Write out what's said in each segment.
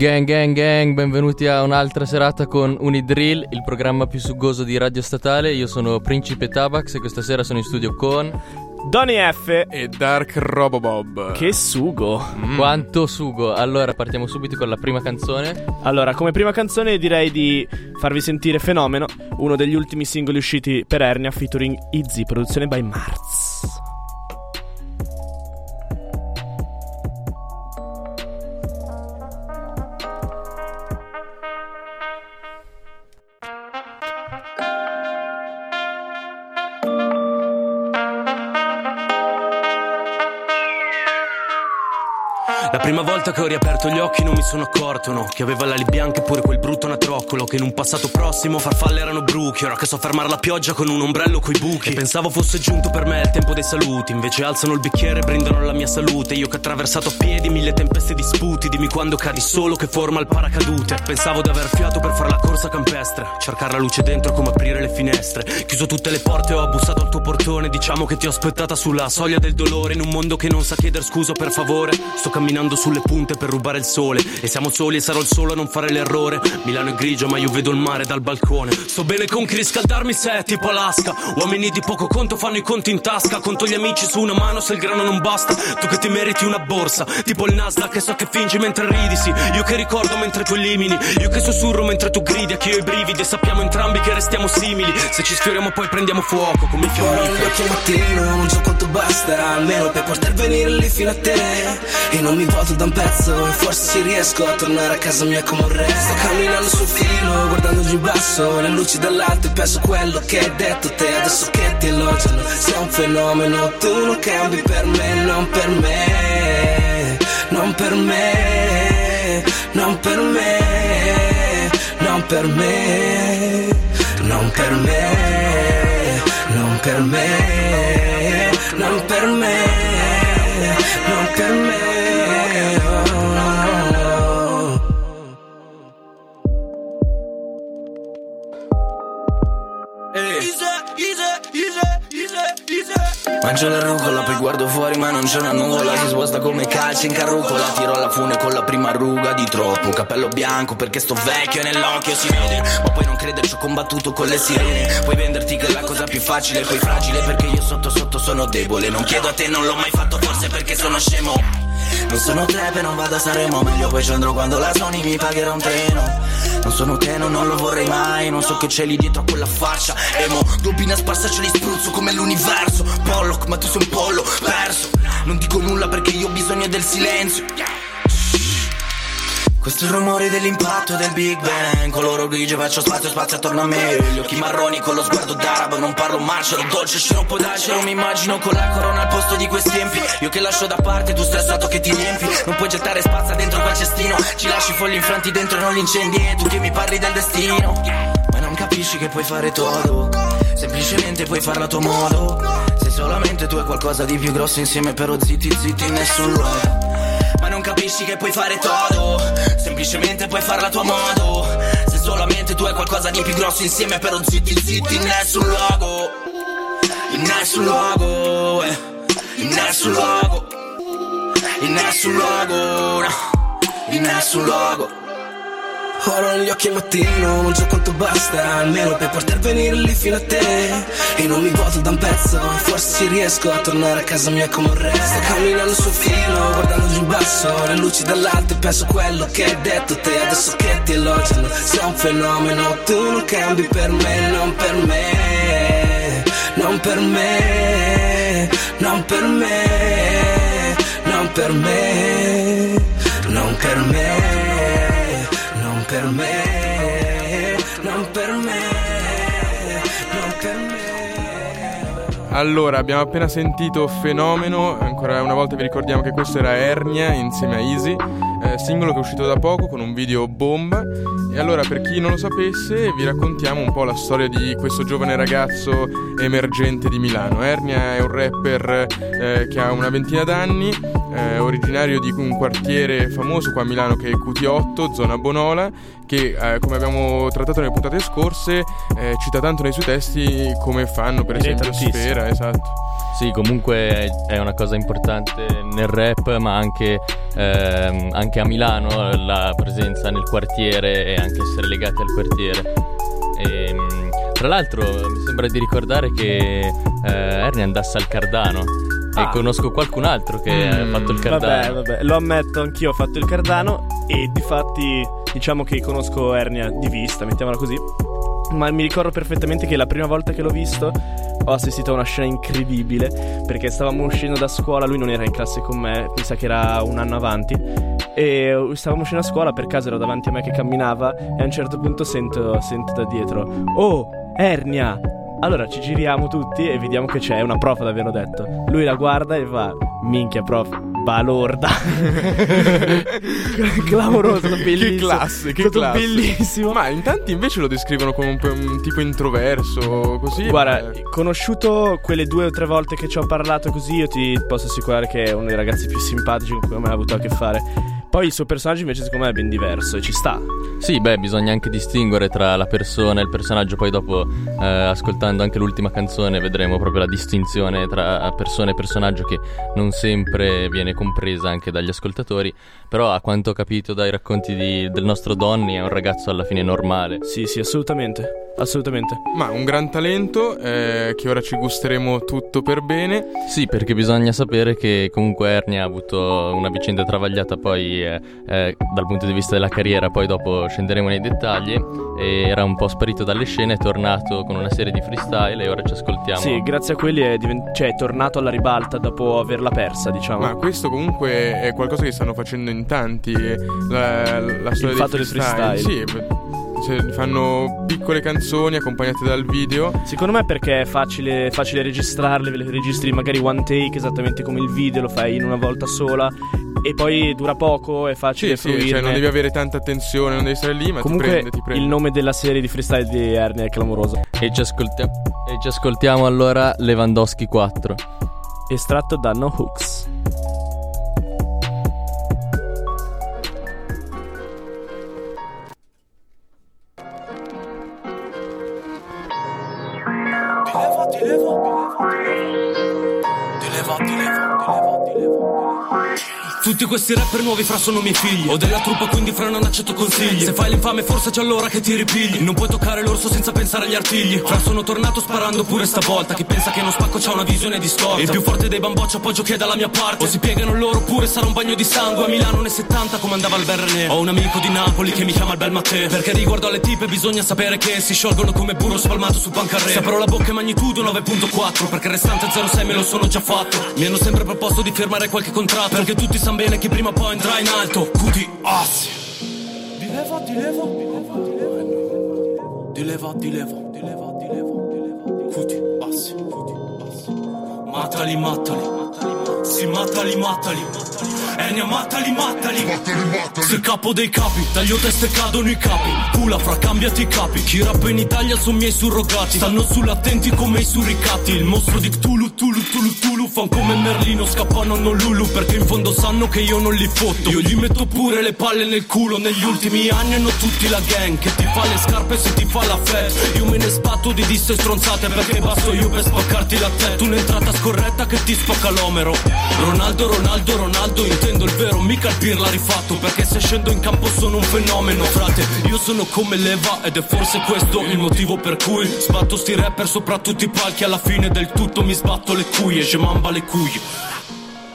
Gang, gang, gang, benvenuti a un'altra serata con Unidrill, il programma più sugoso di Radio Statale. Io sono Principe Tabax e questa sera sono in studio con... Donny F e Dark Robobob. Che sugo! Mm. Quanto sugo! Allora, partiamo subito con la prima canzone. Allora, come prima canzone direi di farvi sentire Fenomeno, uno degli ultimi singoli usciti per Ernia featuring Izzy, produzione by Marz. Prima volta che ho riaperto gli occhi non mi sono accorto, no. Che aveva l'ali bianca e pure quel brutto natroccolo Che in un passato prossimo farfalle erano bruchi. Ora che so fermare la pioggia con un ombrello coi buchi. E pensavo fosse giunto per me il tempo dei saluti Invece alzano il bicchiere e brindano la mia salute. Io che ho attraversato a piedi mille tempeste di sputi Dimmi quando cadi solo che forma il paracadute. Pensavo di aver fiato per fare la corsa campestre Cercare la luce dentro come aprire le finestre. Chiuso tutte le porte ho abbussato al tuo portone Diciamo che ti ho aspettata sulla soglia del dolore In un mondo che non sa chieder scusa per favore. Sto camminando sulle punte per rubare il sole. E siamo soli e sarò il solo a non fare l'errore. Milano è grigio ma io vedo il mare dal balcone. Sto bene con chi riscaldarmi se è tipo Alaska. Uomini di poco conto fanno i conti in tasca. Conto gli amici su una mano se il grano non basta. Tu che ti meriti una borsa Tipo il Nasdaq che so che fingi mentre ridi sì. Io che ricordo mentre tu elimini. Io che sussurro mentre tu gridi A chi ho i brividi. E sappiamo entrambi che restiamo simili. Se ci sfioriamo poi prendiamo fuoco come i Ora gli occhi mattino, non so quanto basta Almeno per poter venire lì fino a te. E non mi volto da un pezzo E forse riesco a tornare a casa mia come un re Sto camminando sul filo, guardando giù in basso Le luci dall'alto e penso quello che hai detto te Adesso che ti elogiano, sei un fenomeno Tu non cambi per me, non per me Non per me, non per me Non per me, non per me Non per me, non per me Non per me oh. Mangio la rucola, poi guardo fuori ma non c'è una nuvola. Si sposta come calci in carrucola. Tiro alla fune con la prima ruga di troppo. Cappello bianco perché sto vecchio e nell'occhio si vede. Ma poi non crederci ho combattuto con le sirene. Puoi venderti che è la cosa più facile Poi fragile perché io sotto sotto sono debole. Non chiedo a te, non l'ho mai fatto forse perché sono scemo non sono trap e non vado a Sanremo Meglio poi ci andrò quando la Sony mi pagherà un treno. Non sono te, no, non lo vorrei mai Non so che c'è lì dietro a quella faccia Emo, globina sparsa ce li spruzzo come l'universo. Pollock, ma tu sei un pollo perso. Non dico nulla perché io ho bisogno del silenzio questo è il rumore dell'impatto del Big Bang. Coloro grigio faccio spazio, spazio attorno a me. Gli occhi marroni con lo sguardo d'arabo Non parlo marcelo, dolce, sciroppo d'acero Mi immagino con la corona al posto di questi tempi Io che lascio da parte, tu stressato che ti riempi. Non puoi gettare spazza dentro quel cestino. Ci lasci fogli infranti dentro e non li incendi. E tu che mi parli del destino. Ma non capisci che puoi fare tutto Semplicemente puoi farlo a tuo modo. Se solamente tu hai qualcosa di più grosso insieme Però zitti zitti nessun luogo non capisci che puoi fare todo. Semplicemente puoi farla a tuo modo. Se solamente tu hai qualcosa di più grosso insieme Però zitti zitti in nessun luogo. In nessun luogo eh. In nessun luogo. In nessun luogo no. In nessun luogo Ora negli occhi al mattino, so quanto basta Almeno per poter venire lì fino a te. E non mi vuoto da un pezzo forse ci riesco a tornare a casa mia come un re. Sto camminando sul filo, guardando giù in basso Le luci dall'alto e penso quello che hai detto te. Adesso che ti elogiano, sei un fenomeno Tu non cambi per me, non per me Non per me, non per me Non per me, Allora, abbiamo appena sentito Fenomeno, ancora una volta vi ricordiamo che questo era Ernia insieme a Easy, eh, singolo che è uscito da poco con un video bomba. E allora, per chi non lo sapesse, vi raccontiamo un po' la storia di questo giovane ragazzo emergente di Milano. Ernia è un rapper eh, che ha una ventina d'anni eh, originario di un quartiere famoso qua a Milano che è QT8, zona Bonola, che eh, come abbiamo trattato nelle puntate scorse eh, cita tanto nei suoi testi come fanno per esempio. Sfera, esatto. Sì, comunque è una cosa importante nel rap, ma anche, ehm, anche a Milano la presenza nel quartiere e anche essere legati al quartiere. Ehm, tra l'altro mi sembra di ricordare che eh, Ernie andasse al Cardano e Ah. conosco qualcun altro che ha Mm, fatto il Vabbè, Cardano. vabbè, lo ammetto, anch'io ho fatto il cardano e difatti diciamo che conosco Ernia di vista, mettiamola così. Ma mi ricordo perfettamente che la prima volta che l'ho visto ho assistito a una scena incredibile perché stavamo uscendo da scuola, lui non era in classe con me, mi sa che era un anno avanti e stavamo uscendo a scuola, per caso ero davanti a me che camminava e a un certo punto sento, sento da dietro "Oh, Ernia!" Allora ci giriamo tutti e vediamo che c'è una prof ad averlo detto. Lui la guarda e fa: Minchia, prof, balorda. Clamoroso, bellissimo. Che classe, che classe. bellissimo. Ma in tanti invece lo descrivono come un, un tipo introverso, così. Guarda, eh, conosciuto quelle due o tre volte che ci ho parlato così, io ti posso assicurare che è uno dei ragazzi più simpatici con cui ho mai avuto a che fare. Poi il suo personaggio invece secondo me è ben diverso e ci sta. Sì, beh, bisogna anche distinguere tra la persona e il personaggio. Poi dopo, eh, ascoltando anche l'ultima canzone, vedremo proprio la distinzione tra persona e personaggio che non sempre viene compresa anche dagli ascoltatori. Però, a quanto ho capito dai racconti di- del nostro Donny, è un ragazzo alla fine normale. Sì, sì, assolutamente. Assolutamente. ma un gran talento eh, che ora ci gusteremo tutto per bene. Sì, perché bisogna sapere che comunque Ernie ha avuto una vicenda travagliata poi eh, eh, dal punto di vista della carriera, poi dopo scenderemo nei dettagli. E era un po' sparito dalle scene, è tornato con una serie di freestyle e ora ci ascoltiamo. Sì, grazie a quelli è, divent- cioè, è tornato alla ribalta dopo averla persa, diciamo. Ma questo comunque è qualcosa che stanno facendo in tanti. eh, La, la storia fatto del del freestyle. freestyle. Sì, cioè, fanno piccole canzoni accompagnate dal video. Secondo me perché è facile, facile registrarle, ve le registri magari one take esattamente come il video, lo fai in una volta sola e poi dura poco, è facile Sì, sì, cioè non devi avere tanta attenzione, non devi stare lì, ma Comunque ti prende, ti prende. il nome della serie di freestyle di Ernie è clamoroso. E ci, ascolti- e ci ascoltiamo allora Lewandowski 4. Estratto da No Hooks. I'll deliver. Tutti questi rapper nuovi fra sono miei figli. Ho della truppa quindi fra non accetto consigli. Se fai l'infame forse c'è allora che ti ripigli. Non puoi toccare l'orso senza pensare agli artigli. Fra sono tornato sparando pure stavolta. Chi pensa che non spacco c'ha una visione distorta. Il più forte dei bambocci appoggio che è dalla mia parte. O si piegano loro oppure sarà un bagno di sangue. A Milano nei 70 comandava il bel René. Ho un amico di Napoli che mi chiama il bel Matteo Perché riguardo alle tipe bisogna sapere che Si sciolgono come burro spalmato su pancarré Saprò la bocca e magnitudo 9.4 Perché il restante 0,6 me lo sono già fatto. Mi hanno sempre proposto di firmare qualche contratto. Perché tutti sanno bene che prima o poi andrà in alto. Cuti assi Dileva, dileva, dileva, dileva, dileva, dileva, dileva, Cuti assi, cuti assi Matali, matali, si matali, matali. Enia, matali, matali. Sei capo dei capi, taglio teste e cadono i capi. Pula fra, cambiati i capi. Chi rappa in Italia sono miei surrogati. Stanno sull'attenti come i suricati. Il mostro di Cthulhu, Tulu, Tulu, Tulu Fan come Merlino, scappano non Lulu Perché in fondo sanno che io non li fotto. Io gli metto pure le palle nel culo Negli ultimi anni hanno tutti la gang Che ti fa le scarpe se ti fa la fed Io me ne sbatto di disse stronzate Perché basto io per spaccarti la testa Un'entrata scorretta che ti spacca l'omero. Ronaldo, Ronaldo, Ronaldo Intendo il vero, mica il pirla rifatto Perché se scendo in campo sono un fenomeno. Frate, io sono come leva Ed è forse questo il motivo per cui Sbatto sti rapper sopra tutti i palchi. Alla fine del tutto mi sbatto le cuie Je mamba le cuie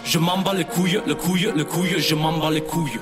Je mamba le cuie, le cuie, le cuie Je mamba le cuie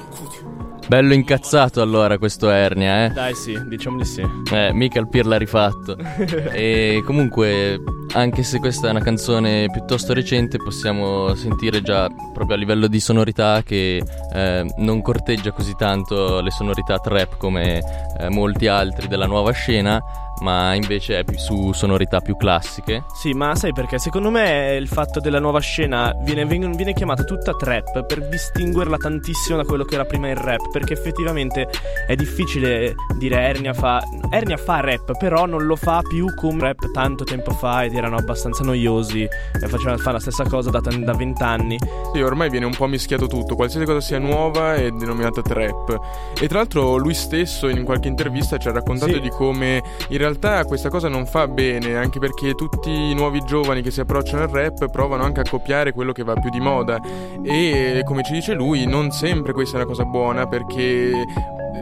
Bello incazzato allora questo Ernia, eh? Dai sì, diciamo di sì. Eh, mica il Pirla rifatto. e comunque, anche se questa è una canzone piuttosto recente, possiamo sentire già proprio a livello di sonorità che eh, non corteggia così tanto le sonorità trap come eh, molti altri della nuova scena, ma invece è più su sonorità più classiche. Sì, ma sai perché? Secondo me il fatto della nuova scena viene, viene, chiamata tutta trap per distinguerla tantissimo da quello che era prima il rap, perché effettivamente è difficile dire Ernia fa... Ernia fa rap, però non lo fa più come rap tanto tempo fa ed erano abbastanza noiosi e faceva fa la stessa cosa da vent'anni. Sì, ormai viene un po' mischiato tutto, qualsiasi cosa sia nuova è denominata trap. E tra l'altro lui stesso in qualche intervista ci ha raccontato sì. di come in realtà questa cosa non fa bene, anche perché tutti i nuovi giovani che si approcciano al rap provano anche a copiare quello che va più di moda. E come ci dice lui non sempre questa è una cosa buona perché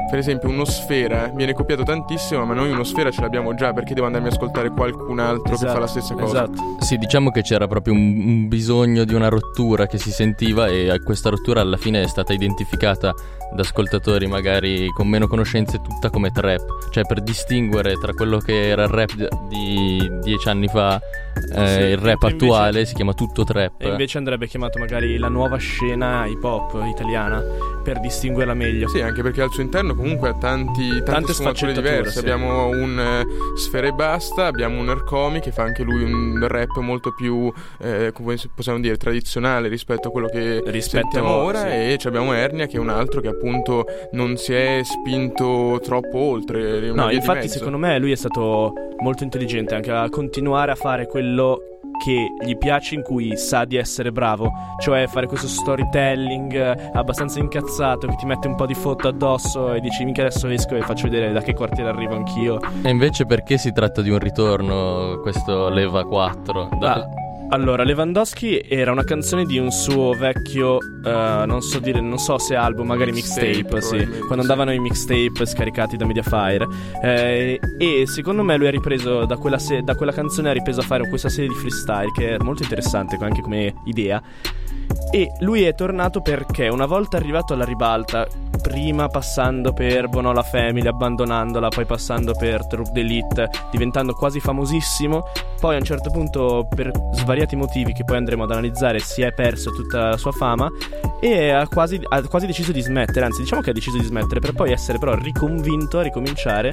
per esempio uno sfera viene copiato tantissimo ma noi uno sfera ce l'abbiamo già perché devo andarmi a ascoltare qualcun altro esatto, che fa la stessa cosa? esatto. Sì diciamo che c'era proprio un, un bisogno di una rottura che si sentiva e questa rottura alla fine è stata identificata da ascoltatori magari con meno conoscenze tutta come trap. Cioè per distinguere tra quello che era il rap di dieci anni fa eh, sì, il rap attuale invece, si chiama tutto trap e invece andrebbe chiamato magari la nuova scena hip hop italiana per distinguerla meglio sì anche perché al suo interno comunque ha tanti, tante, tante sfumature diverse. Sì. Abbiamo un uh, Sfera e Basta, abbiamo un Ercomi che fa anche lui un rap molto più, eh, come possiamo dire, tradizionale rispetto a quello che rispetto, sentiamo ora. Sì. E abbiamo Ernia che è un altro che appunto non si è spinto troppo oltre. No, infatti secondo me lui è stato molto intelligente anche a continuare a fare quello che gli piace in cui sa di essere bravo, cioè fare questo storytelling eh, abbastanza incazzato che ti mette un po' di foto addosso e dici minchia adesso esco e faccio vedere da che quartiere arrivo anch'io. E invece perché si tratta di un ritorno questo Leva 4? Da... Ah, allora, Lewandowski era una canzone di un suo vecchio, uh, non so dire, non so se album, magari mixtape, mixtape sì, quando andavano i mixtape scaricati da Mediafire. Eh, e secondo me lui ha ripreso da quella, se- da quella canzone, ha ripreso a fare questa serie di freestyle che è molto interessante anche come idea. E lui è tornato perché una volta arrivato alla ribalta, prima passando per Bonola Family, abbandonandola, poi passando per Troupe d'Elite, diventando quasi famosissimo, poi a un certo punto per svariati motivi che poi andremo ad analizzare si è perso tutta la sua fama e ha quasi, ha quasi deciso di smettere, anzi diciamo che ha deciso di smettere per poi essere però riconvinto a ricominciare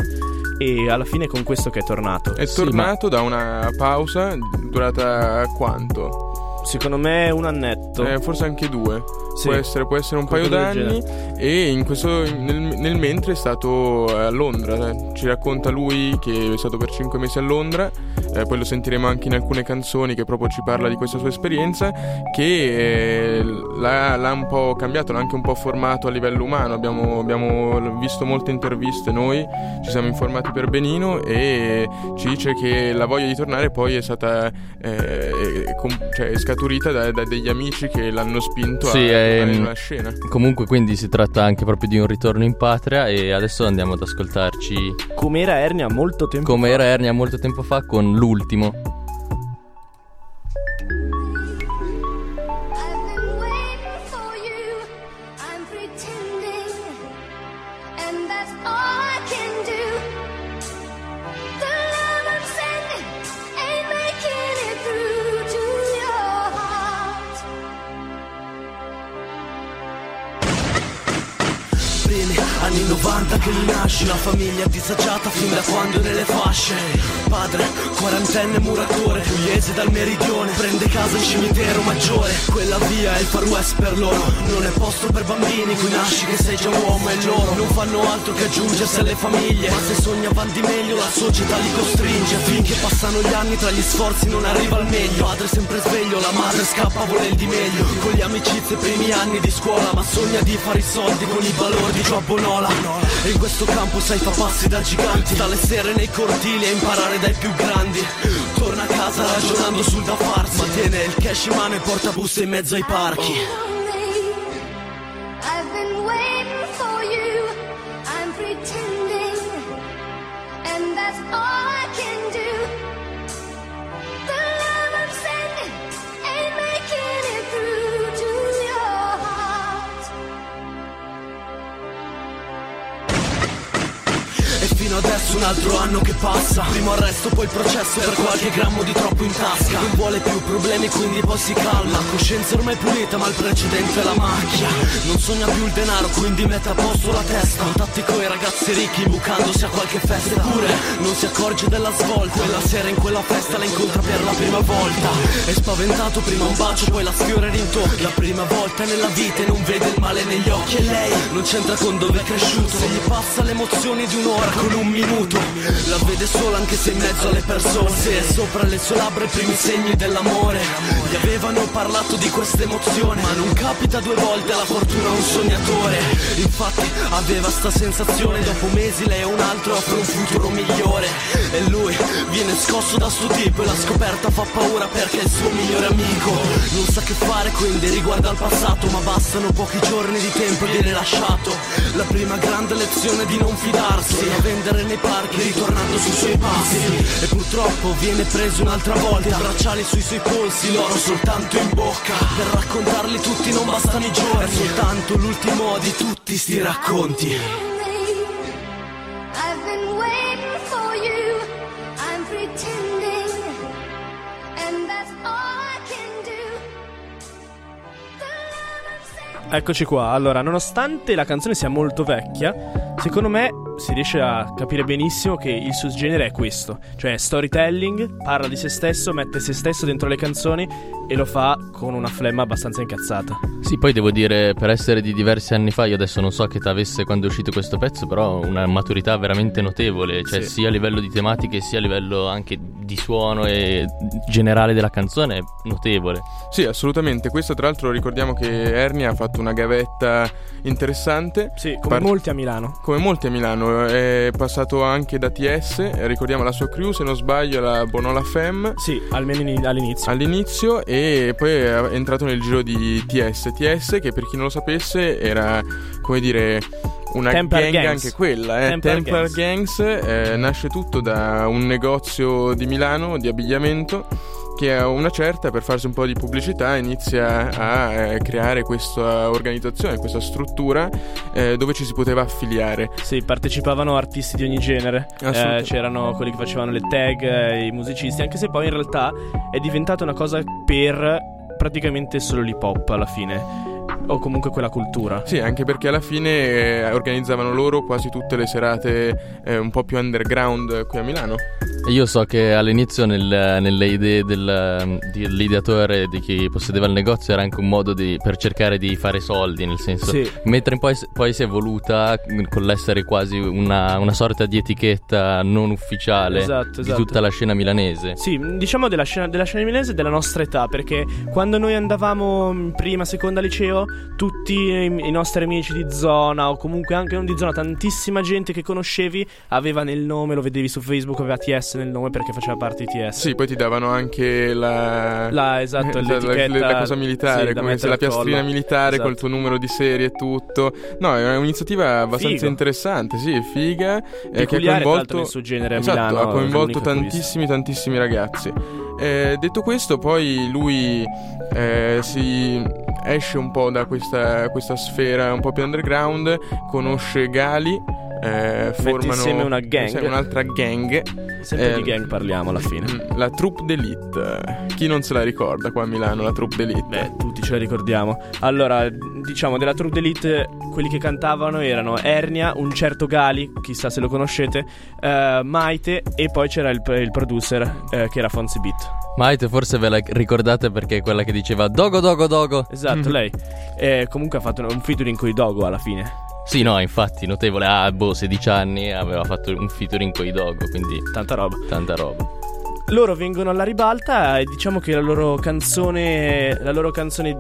e alla fine con questo che è tornato. È tornato sì, ma... da una pausa durata quanto? Secondo me un annetto. Eh, forse anche due. Può, essere, può essere un paio d'anni. E in questo, nel, nel, mentre è stato a Londra. Eh. Ci racconta lui che è stato per cinque mesi a Londra. Eh, poi lo sentiremo anche in alcune canzoni che proprio ci parla di questa sua esperienza. Che eh, l'ha, l'ha, un po' cambiato, l'ha anche un po' formato a livello umano. Abbiamo, abbiamo visto molte interviste noi, ci siamo informati per benino. E ci dice che la voglia di tornare poi è stata eh, com- cioè, scaturita da, da, degli amici che l'hanno spinto sì, a una scena. Comunque, quindi si tratta anche proprio di un ritorno in patria. E adesso andiamo ad ascoltarci. Com'era Ernia molto tempo Come fa. Com'era Ernia molto tempo fa con l'ultimo. 90 che rinasce Una famiglia disagiata fin da quando nelle fasce. Padre, quarantenne muratore Pugliese dal meridione Prende casa in cimitero maggiore. Quella via è il far west per loro Non è posto per bambini Qui nasci che sei già uomo e loro Non fanno altro che aggiungersi alle famiglie. Ma se sognavano di meglio la società li costringe. Finché passano gli anni tra gli sforzi non arriva al meglio. Padre sempre sveglio, la madre scappa a voler di meglio. Con gli amicizie primi anni di scuola Ma sogna di fare i soldi con i valori di Giobbo Nola in questo campo sai fa passi da giganti. Dalle sere nei cortili a imparare dai più grandi. Torna a casa ragionando sul da farsi. Ma tiene il cash in mano e porta buste in mezzo ai parchi un altro anno che passa. Primo arresto poi processo per qualche grammo di troppo in tasca. Non vuole più problemi quindi poi si calma. Coscienza ormai pulita ma il precedente è la macchia. Non sogna più il denaro quindi mette a posto la testa. Contatti coi ragazzi ricchi imbucandosi a qualche festa. Eppure non si accorge della svolta. Quella sera in quella festa la incontra per la prima volta. È spaventato prima un bacio poi la sfiora rintocca. La prima volta nella vita e non vede il male negli occhi. E lei non c'entra con dove è cresciuto. Se gli passa le emozioni di un'ora con un minuto La vede sola anche se in mezzo alle persone. Se è sopra le sue labbra i primi segni dell'amore. Gli avevano parlato di questa emozione Ma non capita due volte alla fortuna a un sognatore. Infatti aveva sta sensazione Dopo mesi lei e un altro offre un futuro migliore. E lui viene scosso da sto tipo E la scoperta fa paura perché è il suo migliore amico. Non sa che fare quindi riguarda il passato Ma bastano pochi giorni di tempo e viene lasciato. La prima grande lezione di non fidarsi A vendere nei parchi ritornando sui suoi passi. E purtroppo viene preso un'altra volta. I bracciali sui suoi polsi, l'oro soltanto in bocca. Per raccontarli tutti non bastano i giorni. È soltanto l'ultimo di tutti sti racconti. Eccoci qua, allora, nonostante la canzone sia molto vecchia, secondo me si riesce a capire benissimo che il suo genere è questo, cioè storytelling, parla di se stesso, mette se stesso dentro le canzoni e lo fa con una flemma abbastanza incazzata. Sì, poi devo dire, per essere di diversi anni fa, io adesso non so che età avesse quando è uscito questo pezzo, però una maturità veramente notevole, cioè Sì. sia a livello di tematiche sia a livello anche di suono e generale della canzone è notevole. Sì, assolutamente. Questo, tra l'altro, ricordiamo che Ernia ha fatto una gavetta interessante. Sì, come Par- molti a Milano. Come molti a Milano, è passato anche da TS, ricordiamo la sua crew, se non sbaglio, la Bonola Femme Sì, almeno in- all'inizio. all'inizio e poi è entrato nel giro di TS. TS, che per chi non lo sapesse, era come dire una Templar gang Gangs. anche quella, eh. Templar Templar, Gangs, eh, nasce tutto da un negozio di Milano di abbigliamento che a una certa per farsi un po' di pubblicità inizia a eh, creare questa organizzazione, questa struttura eh, dove ci si poteva affiliare. Sì, partecipavano artisti di ogni genere. Eh, c'erano quelli che facevano le tag, eh, i musicisti, anche se poi in realtà è diventata una cosa per praticamente solo l'hip hop alla fine. O comunque quella cultura. Sì, anche perché alla fine eh, organizzavano loro quasi tutte le serate eh, un po' più underground qui a Milano. E io so che all'inizio nel- nelle idee del- dell'ideatore di chi possedeva il negozio era anche un modo di- per cercare di fare soldi, nel senso, Sì. mentre poi, poi si è evoluta con l'essere quasi una, una sorta di etichetta non ufficiale Esatto, di esatto. tutta la scena milanese. Sì, diciamo della scena, della scena milanese della nostra età, perché quando noi andavamo in prima, seconda liceo, tutti i, i nostri amici di zona, o comunque anche non di zona, tantissima gente che conoscevi aveva nel nome, lo vedevi su Facebook, aveva TS nel nome perché faceva parte di TS. Sì, poi ti davano anche la... La, esatto, la, la- la cosa militare, sì, come se la piastrina militare Esatto. col tuo numero di serie e tutto. No, è un'iniziativa abbastanza Figo. interessante, sì, figa. eh, che ha coinvolto, nel suo genere a esatto, Milano, ha coinvolto tantissimi, tantissimi ragazzi. Eh, detto questo, poi lui eh, si esce un po' da questa, questa sfera un po' più underground, conosce Gali. Eh, formano insieme una gang. insieme un'altra gang Sempre Eh, di gang parliamo alla fine. Mm, La troupe d'élite. Chi non se la ricorda qua a Milano, la troupe d'élite? Beh, tutti ce la ricordiamo. Allora, diciamo, della troupe d'elite, quelli che cantavano erano Ernia, un certo Gali, chissà se lo conoscete, eh, Maite e poi c'era il, il producer eh, che era Fonzi Beat. Maite forse ve la ricordate perché è quella che diceva Dogo Dogo Dogo. Esatto, lei. E comunque ha fatto un featuring con i Dogo alla fine. Sì, no, infatti, notevole. Ah, boh, 16 anni aveva fatto un featuring con i Dogo, quindi Tanta roba. tanta roba. Loro vengono alla ribalta e diciamo che la loro canzone, la loro canzone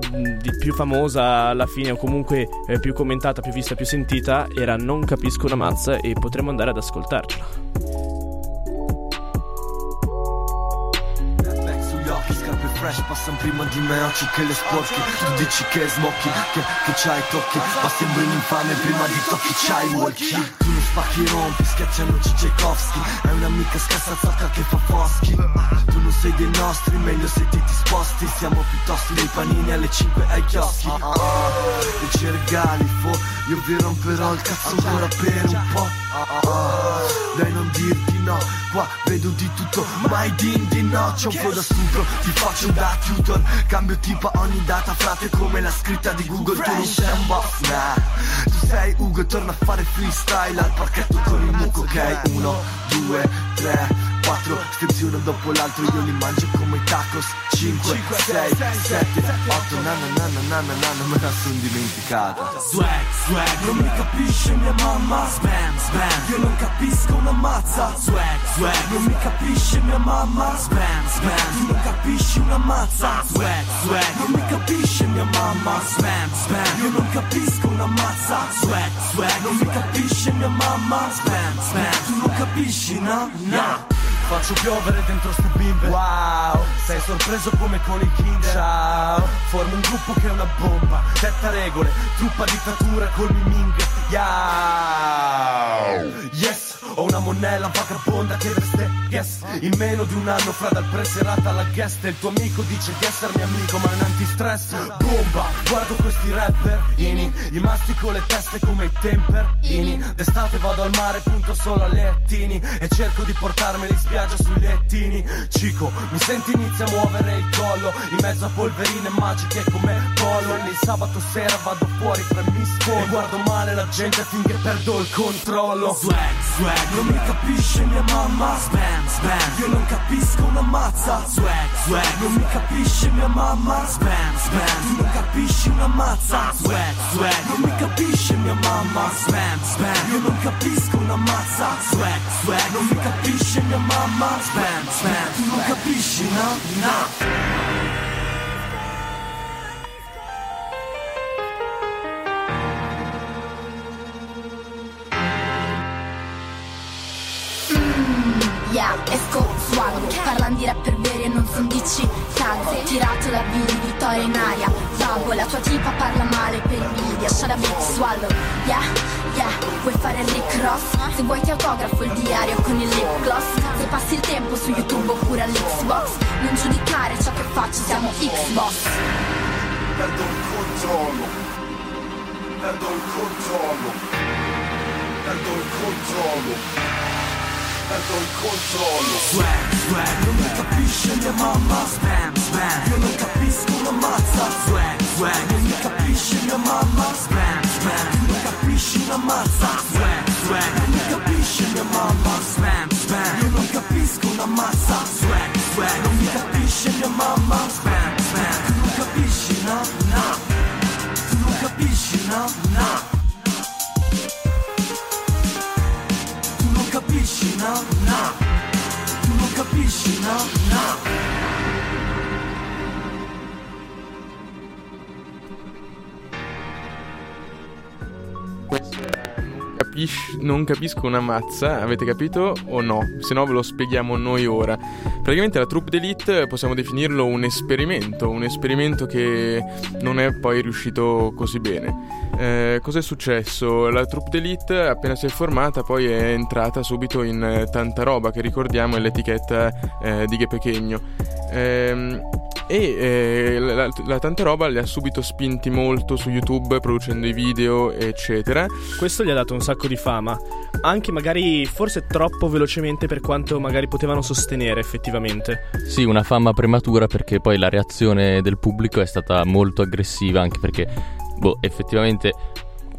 più famosa alla fine, o comunque eh, più commentata, più vista, più sentita, era Non capisco una mazza e potremmo andare ad ascoltarcela. Fresh, passano prima di me, occhi che le sporchi. Tu dici che smocchi, che, che c'hai tocchi Ma sembri un infame prima di tocchi c'hai walkie. Tu non spacchi e rompi, schiaccianoci Tchaikovsky. Hai un'amica scassata che fa foschi Tu non sei dei nostri Meglio se ti ti sposti Siamo più tosti dei panini alle 5 ai chioschi. Ah, ah, E ci regali fo Io vi romperò il cazzo ancora per un po' ah, ah, Dai non dirti no Qua vedo di tutto Mai din di no C'ho un po' da stupro Ti faccio da tutor Cambio tipo ogni data frate Come la scritta di Google Tu non sei un boss nah. Tu sei Ugo torna a fare freestyle Al parchetto con il muco Ok Uno, due, tre quattro Stepsi uno dopo l'altro io li mangio come i tacos. 5, 6, 7, 8 Nanna nanna nanna nanna me la son dimenticata. Swag, swag, non mi capisce mia mamma. Spam, spam, io non capisco una mazza. Swag, swag, non mi capisce mia mamma. Spam, spam, tu non capisci una mazza. Swag, swag, non mi capisce mia mamma. Spam, spam, io non capisco una mazza. Swag, swag, non mi capisce mia mamma. Spam, spam, tu non capisci no, no Faccio piovere dentro ste bimbe. Wow. Sei sorpreso come con i kinder Ciao. Formi un gruppo che è una bomba. Detta regole Truppa dittatura col miming. Yeah Yes Ho una monella vagabonda che veste Yes In meno di un anno fra dal preserata alla guest. E il tuo amico dice di essermi amico ma è un antistress Bomba Guardo questi rapper Ini. Gli mastico le teste come i temper Ini. D'estate vado al mare punto solo a lettini. E cerco di portarmeli in spiaggia sui lettini. Cico Mi senti inizia a muovere il collo. In mezzo a polverine magiche come pollo. E il sabato sera vado fuori fra mi sfondo E guardo male la gente finché perdo il controllo. Swag, swag, non mi capisce mia mamma Spam, spam, io non capisco una mazza Swag, swag, non mi capisce mia mamma Spam, spam, tu non capisci una mazza Swag, swag, non mi capisce mia mamma Spam, spam, io non capisco una mazza Swag, swag, non mi capisce mia mamma Spam, spam, tu non capisci, no? No Yeah, esco, swago Parlan di rapper veri e non son dici Cago, tirato da Billy, vittoria in aria. Vago, la tua tipa parla male per invidia. Shut up, bitch, swallow. Yeah, yeah, vuoi fare il Rick Ross? Se vuoi ti autografo il diario con il lip gloss. Se passi il tempo su YouTube oppure all'Xbox Non giudicare ciò che faccio, siamo Xbox. Perdo il controllo. Perdo il controllo. Perdo il controllo perdo il controllo Swag, swag, non mi capisce mia mamma Spam, spam, io non capisco una mazza Swag, swag, non mi capisce mia mamma Spam, spam, tu non capisci una mazza Swag, swag, non mi capisce mia mamma Spam, spam, io non capisco una mazza Swag, swag, non mi capisce mia mamma Spam, spam, tu non capisci, no, no Tu non capisci, no, no capisci, no, no Tu non capisci, no, no non, capisco una mazza, avete capito o no? Se no ve lo spieghiamo noi ora. Praticamente la troupe d'elite possiamo definirlo un esperimento, un esperimento che non è poi riuscito così bene. Eh, cos'è successo? La troupe d'elite appena si è formata poi è entrata subito in eh, tanta roba che ricordiamo è l'etichetta eh, di Ghe Pechegno. Ehm, e eh, la, la- la tanta roba li ha subito spinti molto su YouTube producendo i video eccetera Questo gli ha dato un sacco di fama, anche magari forse troppo velocemente per quanto magari potevano sostenere effettivamente. Sì, una fama prematura perché poi la reazione del pubblico è stata molto aggressiva, anche perché, boh, effettivamente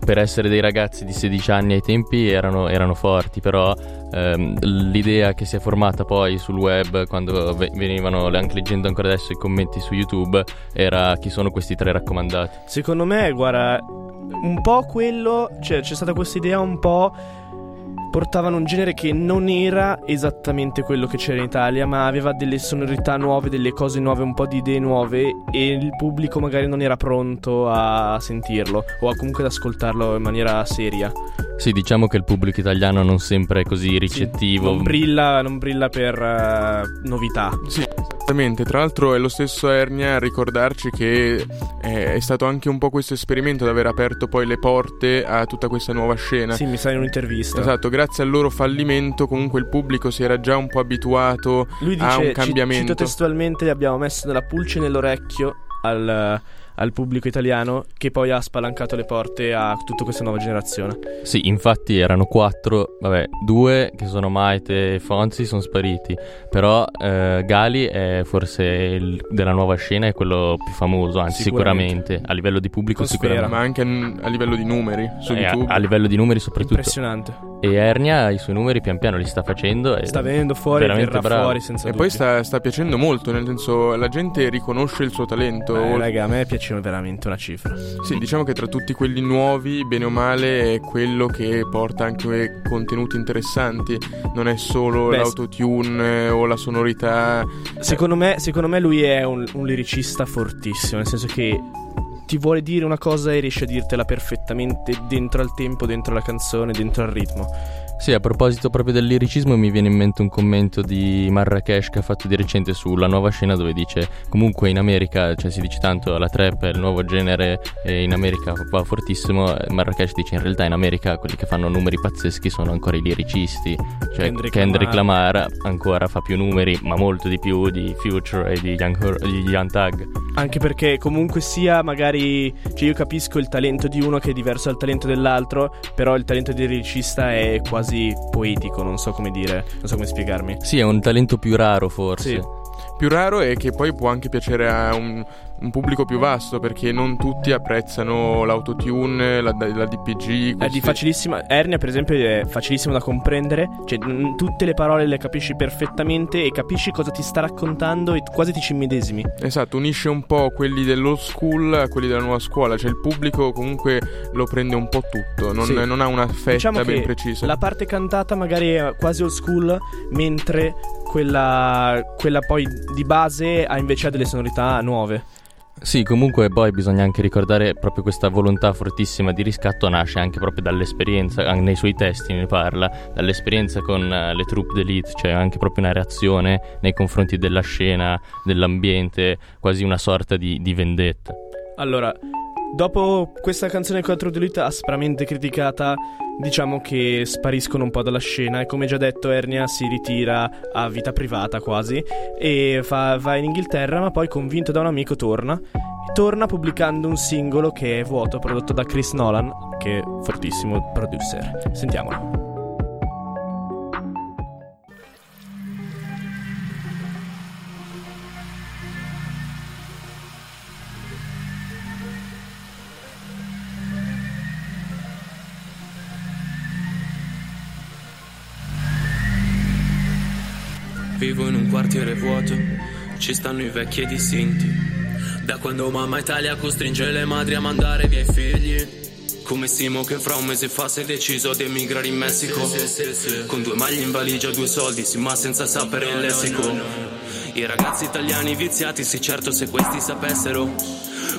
per essere dei ragazzi di 16 anni ai tempi erano, erano forti, però ehm, l'idea che si è formata poi sul web, quando ve- venivano, anche leggendo ancora adesso i commenti su YouTube, era chi sono questi tre raccomandati. Secondo me, guarda, un po' quello, cioè c'è stata questa idea un po' portavano un genere che non era esattamente quello che c'era in Italia, ma aveva delle sonorità nuove, delle cose nuove, un po' di idee nuove e il pubblico magari non era pronto a sentirlo o comunque ad ascoltarlo in maniera seria. Sì, diciamo che il pubblico italiano non sempre è così ricettivo. Non brilla, non brilla per eh, novità. Sì, esattamente. Tra l'altro è lo stesso Ernia a ricordarci che eh, è stato anche un po' questo esperimento ad aver aperto poi le porte a tutta questa nuova scena. Sì, mi sa in un'intervista. Esatto, grazie al loro fallimento comunque il pubblico si era già un po' abituato Lui dice, a un cambiamento. cito testualmente, abbiamo messo nella pulce nell'orecchio al, al pubblico italiano che poi ha spalancato le porte a tutta questa nuova generazione. Sì, infatti erano quattro, vabbè, due che sono Maite e Fonzi sono spariti, però eh, Gali è forse il- della nuova scena è quello più famoso, anzi Sicuramente. sicuramente, a livello di pubblico Atmosfera. sicuramente. ma anche a livello di numeri su E a, YouTube. a livello di numeri soprattutto. Impressionante. E Ernia i suoi numeri pian piano li sta facendo e Sta venendo fuori, veramente verrà bravo. fuori senza E poi sta, sta piacendo molto, nel senso la gente riconosce il suo talento. Beh, raga, a me piaceva veramente una cifra. Sì, diciamo che tra tutti quelli nuovi, bene o male, è quello che porta anche contenuti interessanti. Non è solo Beh, l'autotune eh, o la sonorità. Secondo me, secondo me lui è un, un liricista fortissimo, nel senso che ti vuole dire una cosa e riesce a dirtela perfettamente dentro al tempo, dentro la canzone, dentro al ritmo. Sì, a proposito proprio del liricismo mi viene in mente un commento di Marrakesh che ha fatto di recente sulla nuova scena dove dice comunque in America, cioè si dice tanto la trap è il nuovo genere e in America va fortissimo, Marrakesh dice in realtà in America quelli che fanno numeri pazzeschi sono ancora i liricisti, cioè Kendrick Kendrick, Lamar. Lamar ancora fa più numeri ma molto di più di Future e di Young, di Young Thug. Anche perché comunque sia magari, cioè io capisco il talento di uno che è diverso dal talento dell'altro, però il talento del liricista è quasi poetico, non so come dire, non so come spiegarmi. Sì, è un talento più raro forse. Sì. Più raro è che poi può anche piacere a un, un pubblico più vasto perché non tutti apprezzano l'autotune, la, la DPG. È questi- di facilissima. Ernia, per esempio, è facilissimo da comprendere. Cioè, mm, tutte le parole le capisci perfettamente e capisci cosa ti sta raccontando e quasi ti ci immedesimi. Esatto, unisce un po' quelli dell'old school a quelli della nuova scuola, cioè il pubblico comunque lo prende un po' tutto, non, Sì. non ha una fetta Diciamo ben precisa. la parte cantata magari è quasi old school, mentre quella, quella poi di base ha invece ha delle sonorità nuove. Sì, comunque poi bisogna anche ricordare proprio questa volontà fortissima di riscatto nasce anche proprio dall'esperienza, nei suoi testi ne parla, dall'esperienza con eh, le troupe d'elite, cioè anche proprio una reazione nei confronti della scena, dell'ambiente, quasi una sorta di, di vendetta. Allora, dopo questa canzone 4 di Elite aspramente criticata, diciamo che spariscono un po' dalla scena e come già detto Ernia si ritira a vita privata quasi e fa- va in Inghilterra ma poi convinto da un amico torna. Torna pubblicando un singolo che è vuoto prodotto da Chris Nolan, che è fortissimo producer. Sentiamolo. Vivo in un quartiere vuoto, ci stanno i vecchi ed i sinti. Da quando mamma Italia costringe le madri a mandare via i figli. Come Simo che fra un mese fa si è deciso ad emigrare in Messico. Con due maglie in valigia, due soldi, sì ma senza sapere il lessico. I ragazzi italiani viziati, sì certo se questi sapessero.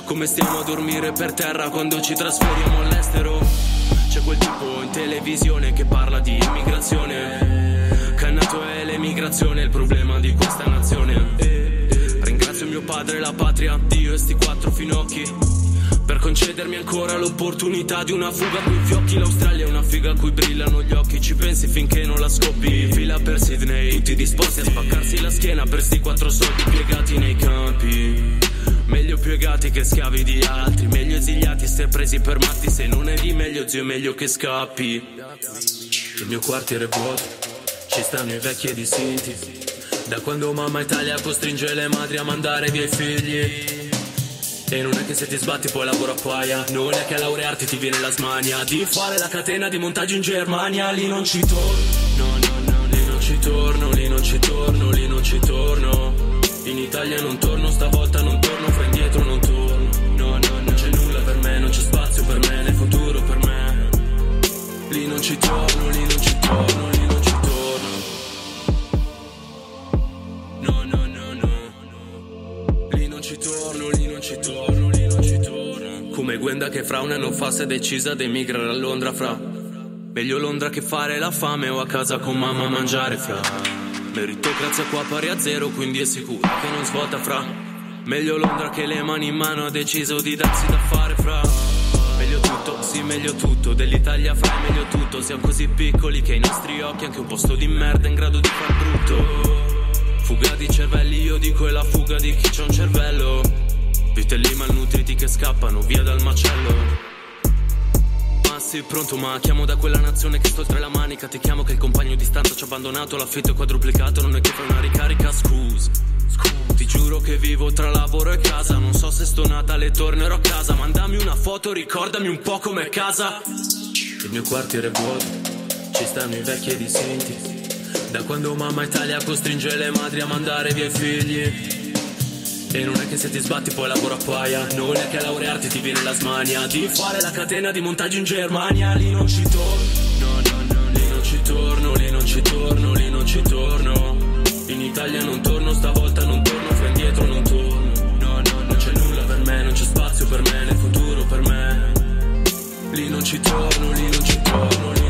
Come stiamo a dormire per terra quando ci trasferiamo all'estero. C'è quel tipo in televisione che parla di finocchi. Per concedermi ancora l'opportunità di una fuga coi fiocchi. L'Australia è una figa a cui brillano gli occhi. Ci pensi finché non la scoppi. Fila per Sydney Tutti disposti a spaccarsi la schiena Per sti quattro soldi piegati nei campi. Meglio piegati che schiavi di altri Meglio esiliati se presi per matti. Se non è di meglio zio è meglio che scappi. Il mio quartiere è vuoto Ci stanno i vecchi ed i sinti. Da quando mamma Italia costringe le madri a mandare via i figli e non è che se ti sbatti poi lavoro a paia. Non è che a laurearti ti viene la smania Di fare la catena di montaggio in Germania. Lì non ci torno No, no, lì non ci torno Lì non ci torno, lì non ci torno. In Italia non torno, stavolta non torno Fra indietro non torno. No, no, no, non c'è nulla per me Non c'è spazio per me, né futuro per me. Lì non ci torno, lì non ci torno Come Gwenda che fra un anno fa si è decisa ad emigrare a Londra fra. Meglio Londra che fare la fame o a casa con mamma a mangiare fra. Meritocrazia qua pari a zero, quindi è sicuro che non svolta fra. Meglio Londra che le mani in mano ha deciso di darsi da fare fra. Meglio tutto, sì meglio tutto, dell'Italia fra meglio tutto. Siamo così piccoli che ai nostri occhi anche un posto di merda è in grado di far brutto. Fuga di cervelli, io dico è la fuga di chi c'ha un cervello. Vitelli malnutriti che scappano via dal macello. Ma sì, pronto, ma chiamo da quella nazione che sto oltre la manica. Ti chiamo che il compagno di stanza ci ha abbandonato. L'affitto è quadruplicato, non è che fai una ricarica. Scusa, scusa. Ti giuro che vivo tra lavoro e casa. Non so se sto Natale tornerò a casa. Mandami una foto, ricordami un po' com'è casa. Il mio quartiere è vuoto, ci stanno i vecchi ed i senti. Da quando mamma Italia costringe le madri a mandare via i figli. E non è che se ti sbatti poi lavoro a paia. Non è che a laurearti ti viene la smania Di fare la catena di montaggio in Germania. Lì non ci torno No, no, lì non ci torno Lì non ci torno, lì non ci torno. In Italia non torno, stavolta non torno Fra indietro non torno. No, no, non c'è nulla per me Non c'è spazio per me, nel futuro per me. Lì non ci torno, lì non ci torno, lì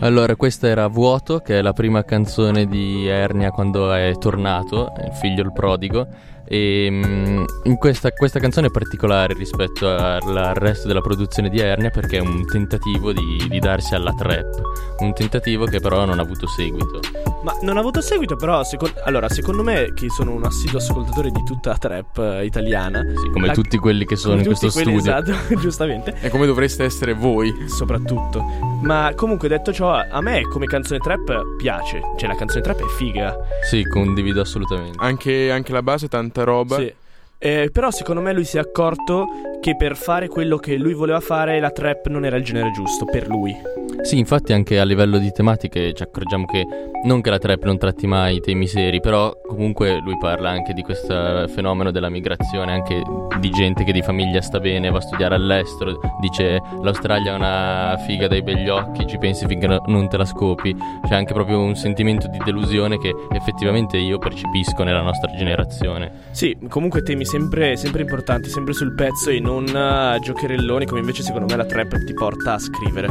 Allora, questa era Vuoto, che è la prima canzone di Ernia quando è tornato, il figlio il prodigo. E in questa, questa canzone è particolare rispetto al, resto della produzione di Ernia perché è un tentativo di, di darsi alla trap. Un tentativo che però non ha avuto seguito. Ma non ha avuto seguito, però. secon- allora, secondo me, che sono un assiduo ascoltatore di tutta la trap eh, italiana. Sì, come la- tutti quelli che sono in questo quelli, studio. Esatto, giustamente. E come dovreste essere voi. Soprattutto. Ma comunque, detto ciò, a me come canzone trap piace. Cioè, la canzone trap è figa. Sì, condivido assolutamente. Anche, anche la base, tanta roba. Sì. Eh, però secondo me lui si è accorto che per fare quello che lui voleva fare la trap non era il genere giusto per lui. Sì, infatti anche a livello di tematiche ci accorgiamo che non che la trap non tratti mai temi seri, però comunque lui parla anche di questo fenomeno della migrazione, anche di gente che di famiglia sta bene, va a studiare all'estero, dice l'Australia è una figa dai begli occhi, ci pensi finché no- non te la scopi, c'è anche proprio un sentimento di delusione che effettivamente io percepisco nella nostra generazione. Sì, comunque temi sempre, sempre importanti, sempre sul pezzo e non eh, giocherelloni come invece secondo me la trap ti porta a scrivere.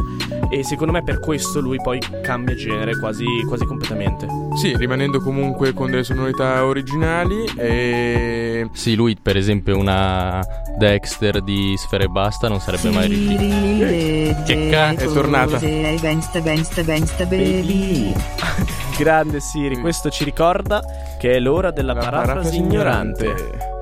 E secondo me per questo lui poi cambia genere quasi, quasi completamente. Sì, rimanendo comunque con delle sonorità originali e... Sì, lui per esempio una Dexter di Sfere e Basta non sarebbe mai riuscito. Che cazzo È tornata. Baby. Grande Siri, questo ci ricorda che è l'ora della La parafrasi parafrasi ignorante.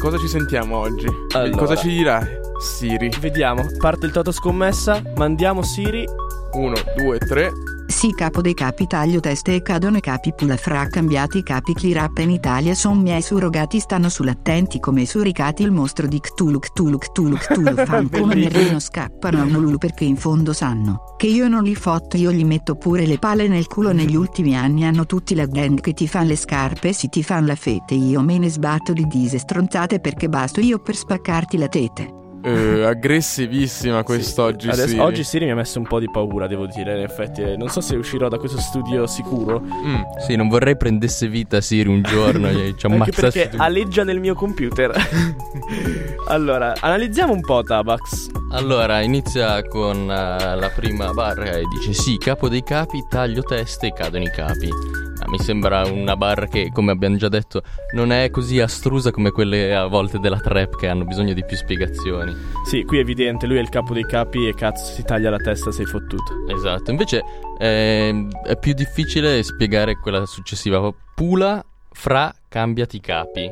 Cosa ci sentiamo oggi? Allora. Cosa ci dirà Siri? Vediamo, parte il toto scommessa, mandiamo Siri. Uno, due, tre. Sì capo dei capi taglio teste e cadono i capi pula fra cambiati i capi chi rappa in Italia son miei surrogati stanno sull'attenti come i suricati il mostro di Cthulhu Cthulhu Cthulhu Cthulhu fan come. Merlino scappano a un Ululu perché in fondo sanno che io non li fotto io gli metto pure le palle nel culo negli ultimi anni hanno tutti la gang che ti fan le scarpe si ti fan la fete io me ne sbatto di dise stronzate perché basto io per spaccarti la tete Eh, aggressivissima quest'oggi Adesso, Siri. oggi Siri mi ha messo un po' di paura, devo dire, in effetti. Non so se uscirò da questo studio sicuro. Mm. Sì, non vorrei prendesse vita Siri un giorno e ci Anche ammazzasse perché tutti. aleggia nel mio computer. allora, analizziamo un po' Tabax. Allora, inizia con eh, la prima barra e dice sì, capo dei capi, taglio teste e cadono i capi. Mi sembra una barra che, come abbiamo già detto, non è così astrusa come quelle a volte della trap che hanno bisogno di più spiegazioni. Sì, qui è evidente, lui è il capo dei capi e cazzo si taglia la testa, sei fottuto. Esatto, invece eh, è più difficile spiegare quella successiva. Pula fra cambiati capi.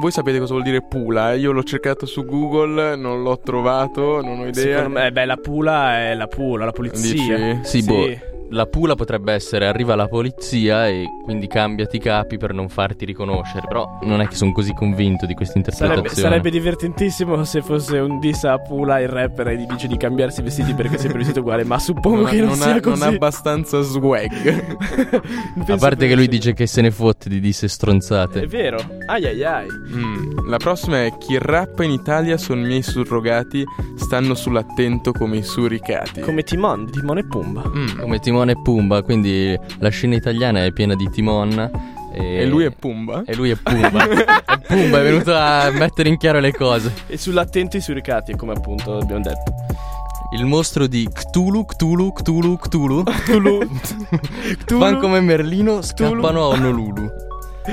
Voi sapete cosa vuol dire pula? Io l'ho cercato su Google, non l'ho trovato, non ho idea. Secondo me, beh, la pula è la pula, la polizia. Dici? Sì, boh. La pula potrebbe essere arriva la polizia e quindi cambiati i capi per non farti riconoscere. Però non è che sono così convinto di questa Sarebbe, interpretazione. sarebbe divertentissimo se fosse un diss a Pula il rapper e gli dice di cambiarsi i vestiti perché è sempre vestito uguale, ma suppongo Non ha, che non, non sia ha- così. non ha abbastanza swag. A parte che lui dice che se ne fotte di disse stronzate. È vero. Ai ai ai. Mm, La prossima è chi rappa in Italia sono miei surrogati, stanno sull'attento come i suricati. Come Timon, Timone e Pumba. Mm. Come Timone e Pumba, quindi la scena italiana è piena di Timon E lui è Pumba? E lui è Pumba. è Pumba, è venuto a mettere in chiaro le cose. E sull'attenti e sui ricatti, come appunto abbiamo detto. Il mostro di Cthulhu, Cthulhu, Cthulhu, Cthulhu. Cthulhu. Fan come Merlino, scappano a Honolulu.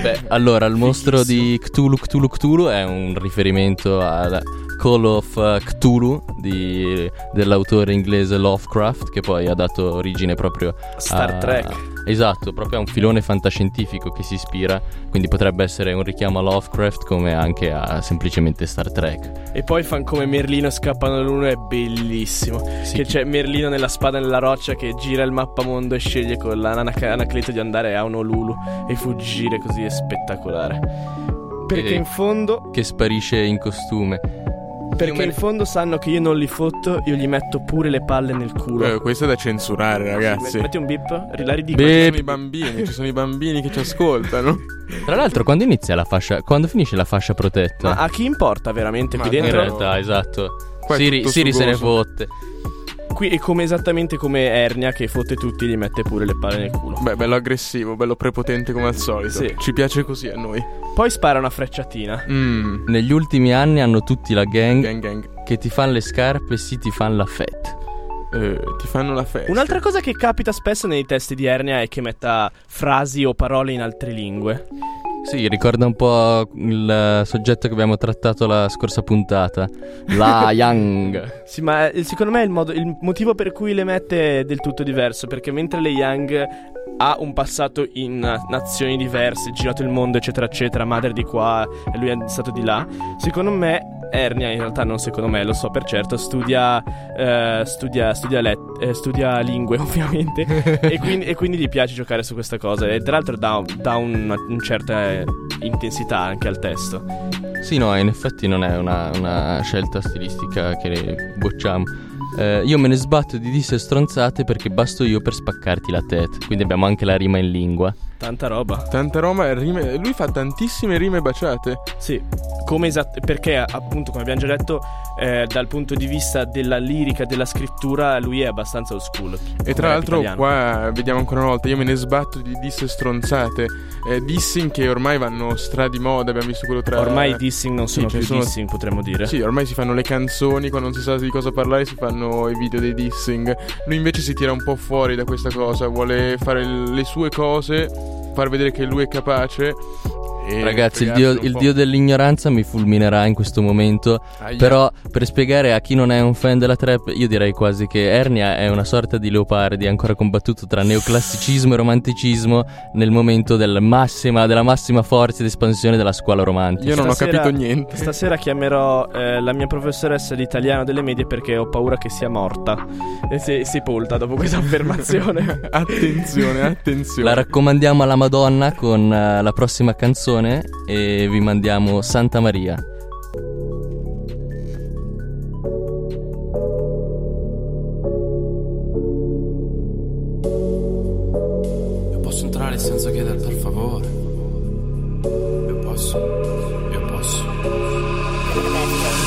Beh, allora, il mostro di Cthulhu, Cthulhu, Cthulhu è un riferimento al Call of uh, Cthulhu di- dell'autore inglese Lovecraft, che poi ha dato origine proprio Star a- Trek. Esatto, proprio a un filone fantascientifico che si ispira, quindi potrebbe essere un richiamo a Lovecraft come anche a semplicemente Star Trek. E poi fan come Merlino scappano l'uno è bellissimo. che c'è Merlino nella spada nella roccia che gira il mappamondo e sceglie con l'anacleto di andare a Honolulu e fuggire così è spettacolare. Perché E- in fondo Che sparisce in costume. Perché in fondo sanno che io non li fotto, io gli metto pure le palle nel culo. Eh, questo è da censurare, ragazzi. Metti un bip, la ridico. Ci sono i bambini, ci sono i bambini che ci ascoltano. Tra l'altro, quando inizia la fascia, quando finisce la fascia protetta? Ma a chi importa veramente qui in dentro? realtà, esatto. Qua Siri, Siri se ne fotte. Qui è come esattamente come Ernia che fotte tutti e gli mette pure le palle nel culo. Beh, bello aggressivo, bello prepotente come al solito. Sì. Ci piace così a noi. Poi spara una frecciatina. Mm. Negli ultimi anni hanno tutti la gang, Gang gang. che ti fanno le scarpe, sì, ti fanno la fette. Eh, ti fanno la festa. Un'altra cosa che capita spesso nei testi di Ernia è che metta frasi o parole in altre lingue. Sì, ricorda un po' il soggetto che abbiamo trattato la scorsa puntata. La Young. Sì, ma eh, secondo me il, modo- il motivo per cui le mette è del tutto diverso. Perché mentre le Young ha un passato in nazioni diverse, girato il mondo, eccetera, eccetera, madre di qua e lui è stato di là. Secondo me. Ernia, in realtà non secondo me, lo so per certo, studia, eh, studia, studia, let- eh, studia lingue ovviamente e, quindi, e quindi gli piace giocare su questa cosa e tra l'altro dà, dà una, una certa intensità anche al testo. Sì, no, in effetti non è una, una scelta stilistica che bocciamo. Eh, io me ne sbatto di disse stronzate perché basto io per spaccarti la tête. Quindi abbiamo anche la rima in lingua. Tanta roba. Tanta roba, e rime- lui fa tantissime rime baciate. Sì, come esat- perché appunto come abbiamo già detto eh, dal punto di vista della lirica, della scrittura, lui è abbastanza old school. E tra l'altro italiano. qua vediamo ancora una volta, io me ne sbatto di disse stronzate. Eh, dissing che ormai vanno stra di moda, abbiamo visto quello tra... Ormai i dissing non Sì, sono ce più sono- dissing, potremmo dire. Sì, ormai si fanno le canzoni, quando non si sa di cosa parlare si fanno i video dei dissing. Lui invece si tira un po' fuori da questa cosa, vuole fare le sue cose, far vedere che lui è capace. E Ragazzi, il dio, il dio dell'ignoranza mi fulminerà in questo momento. Aia. Però, per spiegare a chi non è un fan della trap, io direi quasi che Ernia è una sorta di leopardi ancora combattuto tra neoclassicismo e romanticismo nel momento del massima- della massima forza ed espansione della scuola romantica. Io non ho Stasera- capito niente. Stasera chiamerò eh, la mia professoressa di italiano delle medie perché ho paura che sia morta e se- sepolta dopo questa affermazione. attenzione, attenzione. La raccomandiamo alla Madonna con eh, la prossima canzone e vi mandiamo Santa Maria. Io posso entrare senza chiedere per favore. Io posso. Io posso.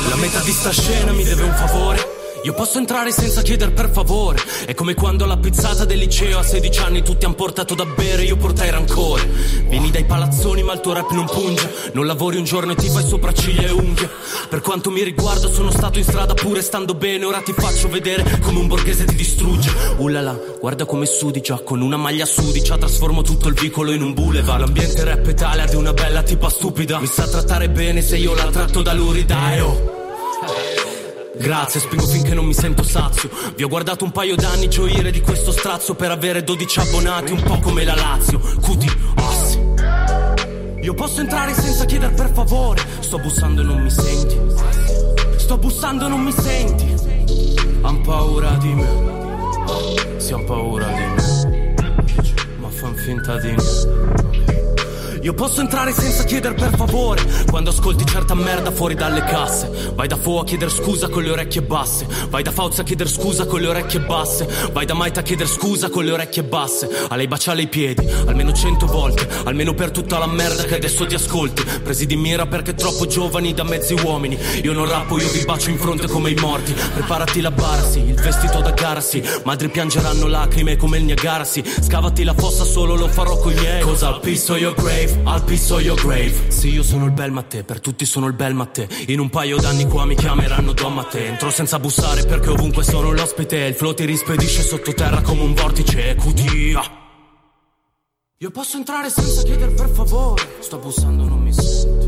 La metà di sta scena mi deve un favore. Io posso entrare senza chiedere per favore. È come quando alla pizzata del liceo a 16 anni tutti han portato da bere, io portai rancore. Vieni dai palazzoni, ma il tuo rap non punge. Non lavori un giorno e ti fai sopracciglia e unghie. Per quanto mi riguarda, sono stato in strada pure stando bene. Ora ti faccio vedere come un borghese ti distrugge. Ullala, guarda come sudi già con una maglia sudicia. Trasformo tutto il vicolo in un boulevard. L'ambiente rap è tale ad una bella tipa stupida. Mi sa trattare bene se io la tratto da lurida. E oh. Grazie, spingo finché non mi sento sazio. Vi ho guardato un paio d'anni gioire di questo strazio per avere 12 abbonati, un po' come la Lazio. Cuti, ossi. Io posso entrare senza chiedere per favore. Sto bussando e non mi senti. Sto bussando e non mi senti. Han paura di me. Si han paura di me. Ma fan finta di me. Io posso entrare senza chiedere per favore. Quando ascolti certa merda fuori dalle casse. Vai da Fo a chiedere scusa con le orecchie basse. Vai da Fauza a chiedere scusa con le orecchie basse. Vai da Maita a chiedere scusa con le orecchie basse. A lei baciare i piedi Almeno cento volte. Almeno per tutta la merda che adesso ti ascolti. Presi di mira perché troppo giovani da mezzi uomini. Io non rappo, io vi bacio in fronte come i morti. Preparati la bara, sì, il vestito da gara, sì Madri piangeranno lacrime come il Niagara, sì Scavati la fossa, solo lo farò con i miei. Cause I'll piss on your grave I'll piss your grave. Sì io sono il bel Mattè, per tutti sono il bel Mattè In un paio d'anni qua mi chiameranno Don Mattè Entro senza bussare perché ovunque sono l'ospite. Il flow ti rispedisce sottoterra come un vortice Cutia. Io posso entrare senza chiedere per favore. Sto bussando non mi senti.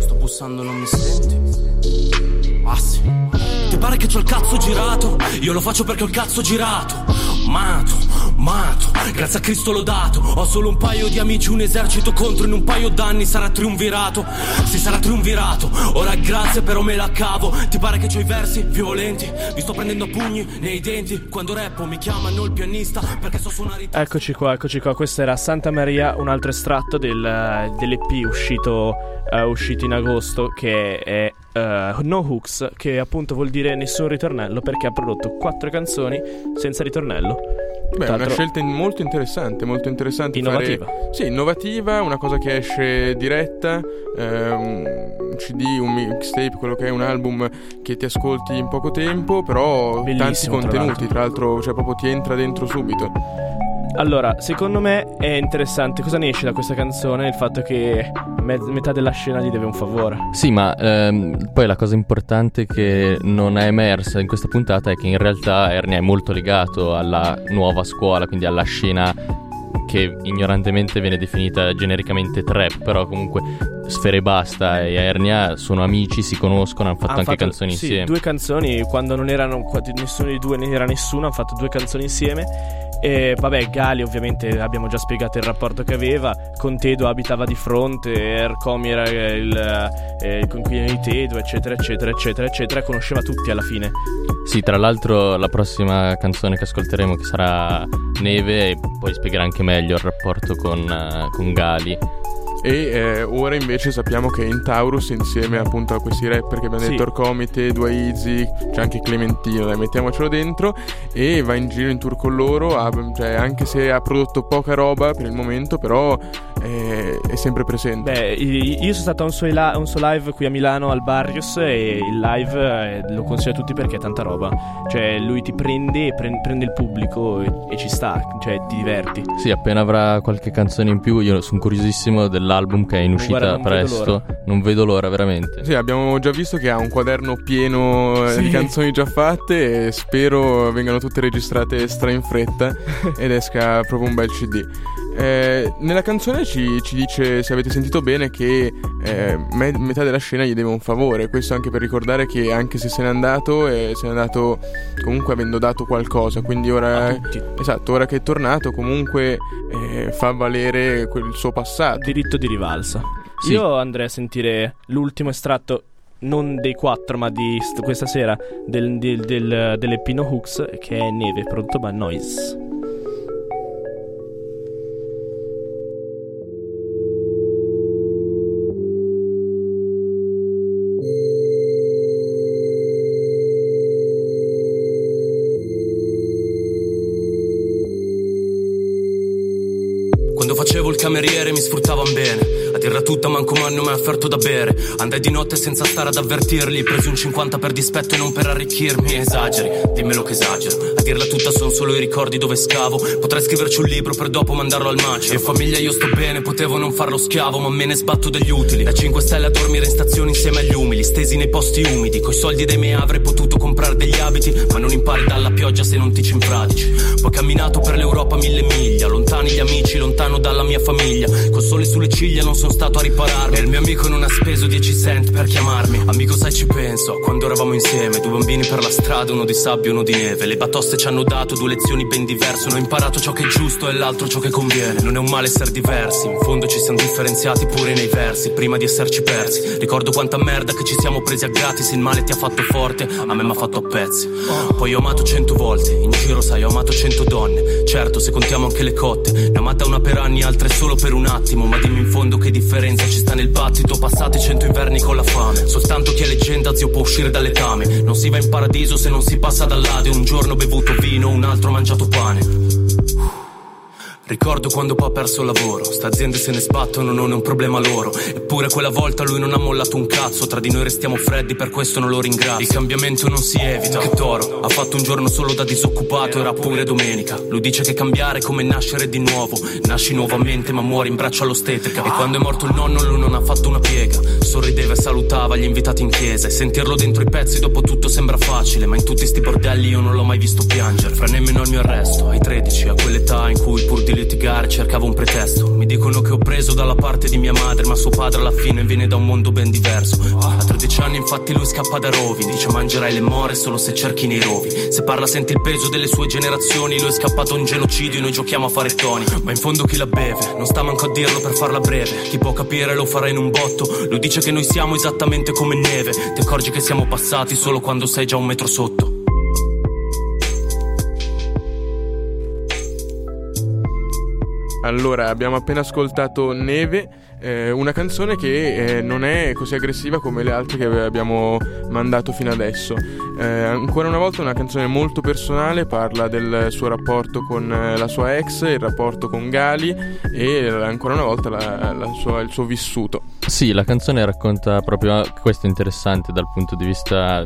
Sto bussando non mi senti. Ah sì Ti pare che c'ho il cazzo girato? Io lo faccio perché ho il cazzo girato. Mato, mato, grazie a Cristo l'ho dato. Ho solo un paio di amici, un esercito contro In un paio d'anni sarà triunvirato. Si sarà triunvirato. Ora grazie però me la cavo. Ti pare che c'ho i versi violenti? Vi sto prendendo pugni nei denti. Quando rappo mi chiamano il pianista Perché so suonare Eccoci qua, eccoci qua. Questo era Santa Maria, un altro estratto del, dell'EP uscito, eh, uscito in agosto che è eh, No Hooks, che appunto vuol dire nessun ritornello perché ha prodotto quattro canzoni senza ritornello. Beh, è una scelta molto interessante, molto interessante. Innovativa. Fare... Sì, innovativa, una cosa che esce diretta, eh, un CD, un mixtape, quello che è un album che ti ascolti in poco tempo, però tanti Bellissimo, tra contenuti, tra l'altro, cioè proprio ti entra dentro subito. Allora, secondo me è interessante. Cosa ne esce da questa canzone? Il fatto che me- metà della scena gli deve un favore. Sì, ma ehm, poi la cosa importante che non è emersa in questa puntata è che in realtà Ernia è molto legato alla nuova scuola, quindi alla scena che ignorantemente viene definita genericamente trap, però comunque Sfere Basta e Ernia sono amici, si conoscono, hanno fatto Hanno anche fatto- canzoni sì, insieme. Due canzoni quando non erano qua- nessuno di due ne era nessuno, hanno fatto due canzoni insieme. E vabbè, Gali ovviamente abbiamo già spiegato il rapporto che aveva. Con Tedo abitava di fronte, Ercomi era il, eh, il conquilino di Tedo, eccetera, eccetera, eccetera, eccetera. Conosceva tutti alla fine. Sì, tra l'altro la prossima canzone che ascolteremo che sarà Neve e poi spiegherà anche meglio il rapporto con, eh, con Gali. E eh, ora invece sappiamo che in Taurus insieme appunto a questi rapper che abbiamo Sì. detto Orcomite, Dua Easy, c'è anche Clementino, dai, mettiamocelo dentro e va in giro in tour con loro, ha- cioè, anche se ha prodotto poca roba per il momento, però eh, è sempre presente. Beh, io sono stato a un suo, la- un suo live qui a Milano al Barrios e il live eh, lo consiglio a tutti perché è tanta roba. Cioè, lui ti prende pre- prende il pubblico e, e ci sta, cioè ti diverti. Sì, appena avrà qualche canzone in più, io sono curiosissimo dell'album che è in uscita Guarda, non vedo presto. l'ora. non vedo l'ora, veramente. Sì, abbiamo già visto che ha un quaderno pieno Sì. di canzoni già fatte e spero vengano tutte registrate stra in fretta ed esca proprio un bel CD. Eh, nella canzone ci, ci dice, se avete sentito bene, che eh, me- metà della scena gli deve un favore. Questo anche per ricordare che anche se se n'è andato, eh, se n'è andato comunque avendo dato qualcosa. Quindi ora, esatto, ora che è tornato, comunque eh, fa valere quel suo passato. Diritto di rivalsa. Sì. Io andrei a sentire l'ultimo estratto, non dei quattro, ma di st- questa sera, del, del, del, delle Pino Hooks, che è Neve, prodotto da Noise. Il cameriere mi sfruttavano bene A dirla tutta manco manno mi ha offerto da bere. Andai di notte senza stare ad avvertirli. Presi un 50 per dispetto e non per arricchirmi. Esageri, dimmelo che esagero. A dirla tutta sono solo i ricordi dove scavo. Potrei scriverci un libro per dopo mandarlo al macero. In famiglia io sto bene, potevo non farlo schiavo Ma me ne sbatto degli utili. Da 5 stelle a dormire in stazione insieme agli umili Stesi nei posti umidi. Coi soldi dei miei avrei potuto comprare degli abiti Ma non impari dalla pioggia se non ti ci infradici. Poi camminato per l'Europa mille miglia Lontani gli amici, lontano dalla mia famiglia. Col sole sulle ciglia non sono stato a ripararmi. E il mio amico non ha speso 10 cent per chiamarmi. Amico sai ci penso, quando eravamo insieme Due bambini per la strada, uno di sabbia e uno di neve. Le batoste ci hanno dato due lezioni ben diverse. Uno ha imparato ciò che è giusto e l'altro ciò che conviene. Non è un male essere diversi, in fondo ci siamo differenziati pure nei versi Prima di esserci persi. Ricordo quanta merda che ci siamo presi a gratis Il male ti ha fatto forte, a me mi ha fatto a pezzi. Poi ho amato cento volte, in giro sai ho amato cento donne. Certo se contiamo anche le cotte Ne amata una per anni, altre solo per un attimo Ma dimmi in fondo che differenza ci sta nel battito Passati cento inverni con la fame. Soltanto chi è leggenda zio può uscire dalle tame. Non si va in paradiso se non si passa dall'Ade. Un giorno bevuto vino, un altro mangiato pane Ricordo quando poi ha perso il lavoro. Sta aziende se ne sbattono, non è un problema loro. Eppure quella volta lui non ha mollato un cazzo. Tra di noi restiamo freddi, per questo non lo ringrazio. Il cambiamento non si evita. Che toro, ha fatto un giorno solo da disoccupato Era pure domenica. Lui dice che cambiare è come nascere di nuovo. Nasci nuovamente ma muori in braccio all'ostetrica. E quando è morto il nonno lui non ha fatto una piega. Sorrideva e salutava gli invitati in chiesa. E sentirlo dentro i pezzi dopo tutto sembra facile Ma in tutti sti bordelli io non l'ho mai visto piangere. Fra nemmeno il mio arresto Ai 13, a quell'età in cui pur di litigare cercavo un pretesto. Mi dicono che ho preso dalla parte di mia madre Ma suo padre alla fine viene da un mondo ben diverso. A 13 anni infatti lui scappa da rovi. Dice mangerai le more solo se cerchi nei rovi. Se parla senti il peso delle sue generazioni. Lui è scappato a un genocidio e noi giochiamo a fare toni. Ma in fondo chi la beve? Non sta manco a dirlo per farla breve. Chi può capire lo farà in un botto. Lui dice che noi siamo esattamente come neve. Ti accorgi che siamo passati solo quando sei già un metro sotto Allora, abbiamo appena ascoltato Neve, eh, una canzone che eh, non è così aggressiva come le altre che abbiamo mandato fino adesso. Eh, ancora una volta una canzone molto personale, parla del suo rapporto con eh, la sua ex, il rapporto con Gali e ancora una volta la- la sua- il suo vissuto. Sì, la canzone racconta proprio questo interessante dal punto di vista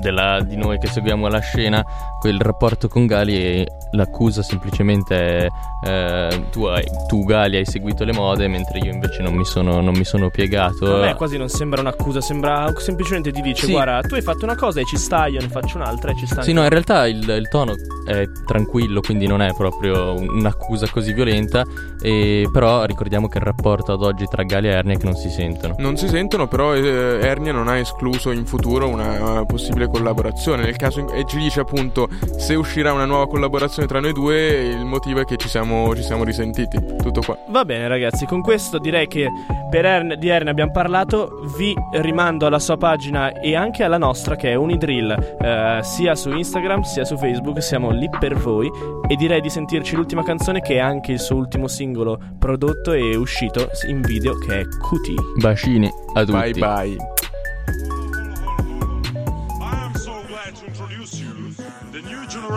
della- di noi che seguiamo la scena, quel rapporto con Gali e l'accusa semplicemente è eh, tu, hai- tu Gali hai seguito le mode mentre io invece non mi sono, non mi sono piegato. A me quasi non sembra un'accusa, sembra semplicemente ti dice Sì. guarda, tu hai fatto una cosa e ci sta, io ne faccio un'altra e ci sta. Sì, no, in realtà il, il tono è tranquillo, quindi non è proprio un- un'accusa così violenta, e però ricordiamo che il rapporto ad oggi tra Gali e Ernia è che non si sentono. Non si sentono, però eh, Ernia non ha escluso in futuro una, eh, possibile collaborazione. Nel caso in- e ci dice appunto se uscirà una nuova collaborazione tra noi due, il motivo è che ci siamo, ci siamo risentiti. Tutto qua. Va bene ragazzi, con questo direi che per Ern- di Erne abbiamo parlato, vi rimando alla sua pagina e anche alla nostra che è Unidrill, eh, sia su Instagram sia su Facebook, siamo lì per voi e direi di sentirci l'ultima canzone che è anche il suo ultimo singolo prodotto e uscito in video che è Cutie. Bacini a tutti. Bye bye.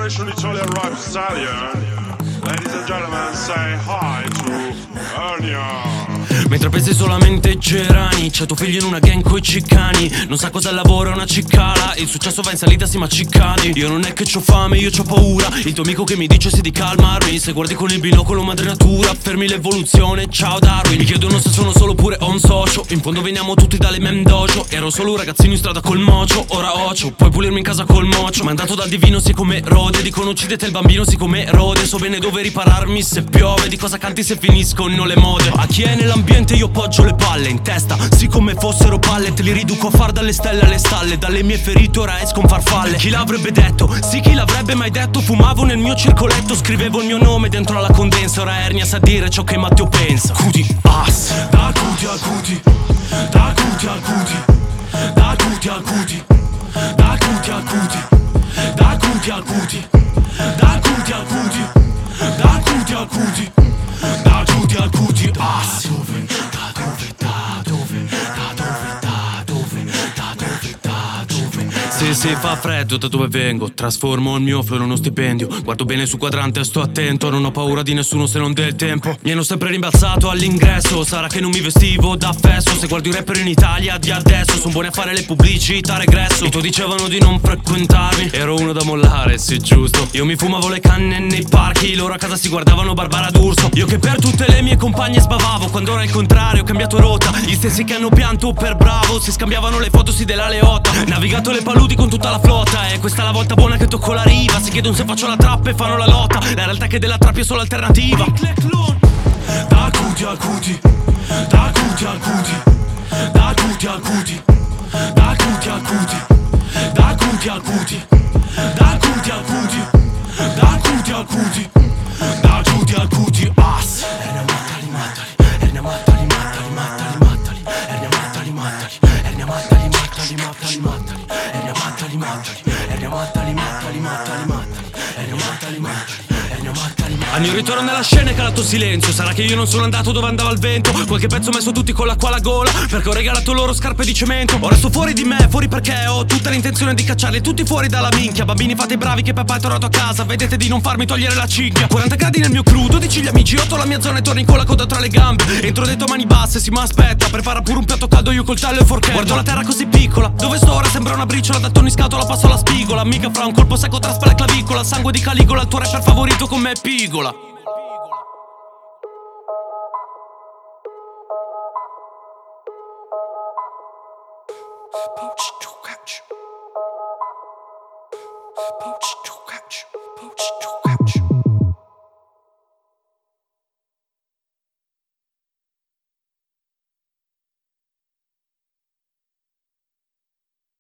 New generation Italian stallion. Ladies and gentlemen, say hi to Ernia. Mentre pensi solamente gerani C'è tuo figlio in una gang coi ciccani Non sa cosa lavora una ciccala Il successo va in salita sì ma ciccani Io non è che c'ho fame io c'ho paura. Il tuo amico che mi dice sì di calmarmi Se guardi con il binocolo madre natura Fermi l'evoluzione. Ciao Darwin. Mi chiedono se sono solo pure on socio. In fondo veniamo tutti dalle mem dojo. Ero solo un ragazzino in strada col mocio. Ora ocio Puoi pulirmi in casa col mocio. Mandato dal divino sì come rode. Dicono uccidete il bambino sì come rode. So bene dove ripararmi. Se piove Di cosa canti se finiscono le mode? A chi è nell'ambiente io poggio le palle in testa. Sì come fossero pallet Li riduco a far dalle stelle alle stalle. Dalle mie ferite ora escon farfalle. Chi l'avrebbe detto? Sì chi l'avrebbe mai detto? Fumavo nel mio circoletto Scrivevo il mio nome dentro alla condensa. Ora Ernia sa dire ciò che Matteo pensa. Cuti ass Da cuti a cuti Da cuti a cuti Da cuti a cuti Da cuti a cuti Da cuti a cuti Da cuti a cuti Da cuti a cuti dove Se fa freddo da dove vengo? Trasformo il mio flow in uno stipendio. Guardo bene sul quadrante e sto attento. Non ho paura di nessuno se non del tempo. Mi hanno sempre rimbalzato all'ingresso. Sarà che non mi vestivo da fesso. Se guardi un rapper in Italia di adesso Sono buoni a fare le pubblicità regresso. I tuoi dicevano di non frequentarmi. Ero uno da mollare, sì giusto. Io mi fumavo le canne nei parchi. Loro a casa si guardavano Barbara d'Urso. Io che per tutte le mie compagne sbavavo. Quando era il contrario ho cambiato rotta. Gli stessi che hanno pianto per bravo. Si scambiavano le foto sì della Leotta Navigato le paludi tutta la flotta E questa è la volta buona che tocco la riva. Si chiedono se faccio la trappa e fanno la lotta. La realtà è che della trappa è solo alternativa Da cuti a cuti Da cuti a cuti Da cuti a cuti Da cuti a cuti Da cuti a cuti Da cuti a cuti Da cuti a cuti Da cuti a cuti Al mio ritorno nella scena è calato silenzio. Sarà che io non sono andato dove andava il vento. Qualche pezzo messo tutti con l'acqua alla gola. Perché ho regalato loro scarpe di cemento. Ora sto fuori di me, fuori perché ho tutta l'intenzione di cacciarli tutti fuori dalla minchia. Bambini fate bravi che papà è tornato a casa. Vedete di non farmi togliere la cinghia. 40 gradi nel mio crew, 12 gli amici. 8 la mia zona e torni con la coda tra le gambe. Entro dentro mani basse, si ma aspetta. Prepara pure un piatto caldo io col taglio e forchetto Guardo la terra così piccola. Dove sto ora sembra una briciola Da tonni scatola passo alla spigola. Mica fra un colpo secco tra spalla e clavicola. Sangue di Caligola, il tuo rapper favorito con me è Pigola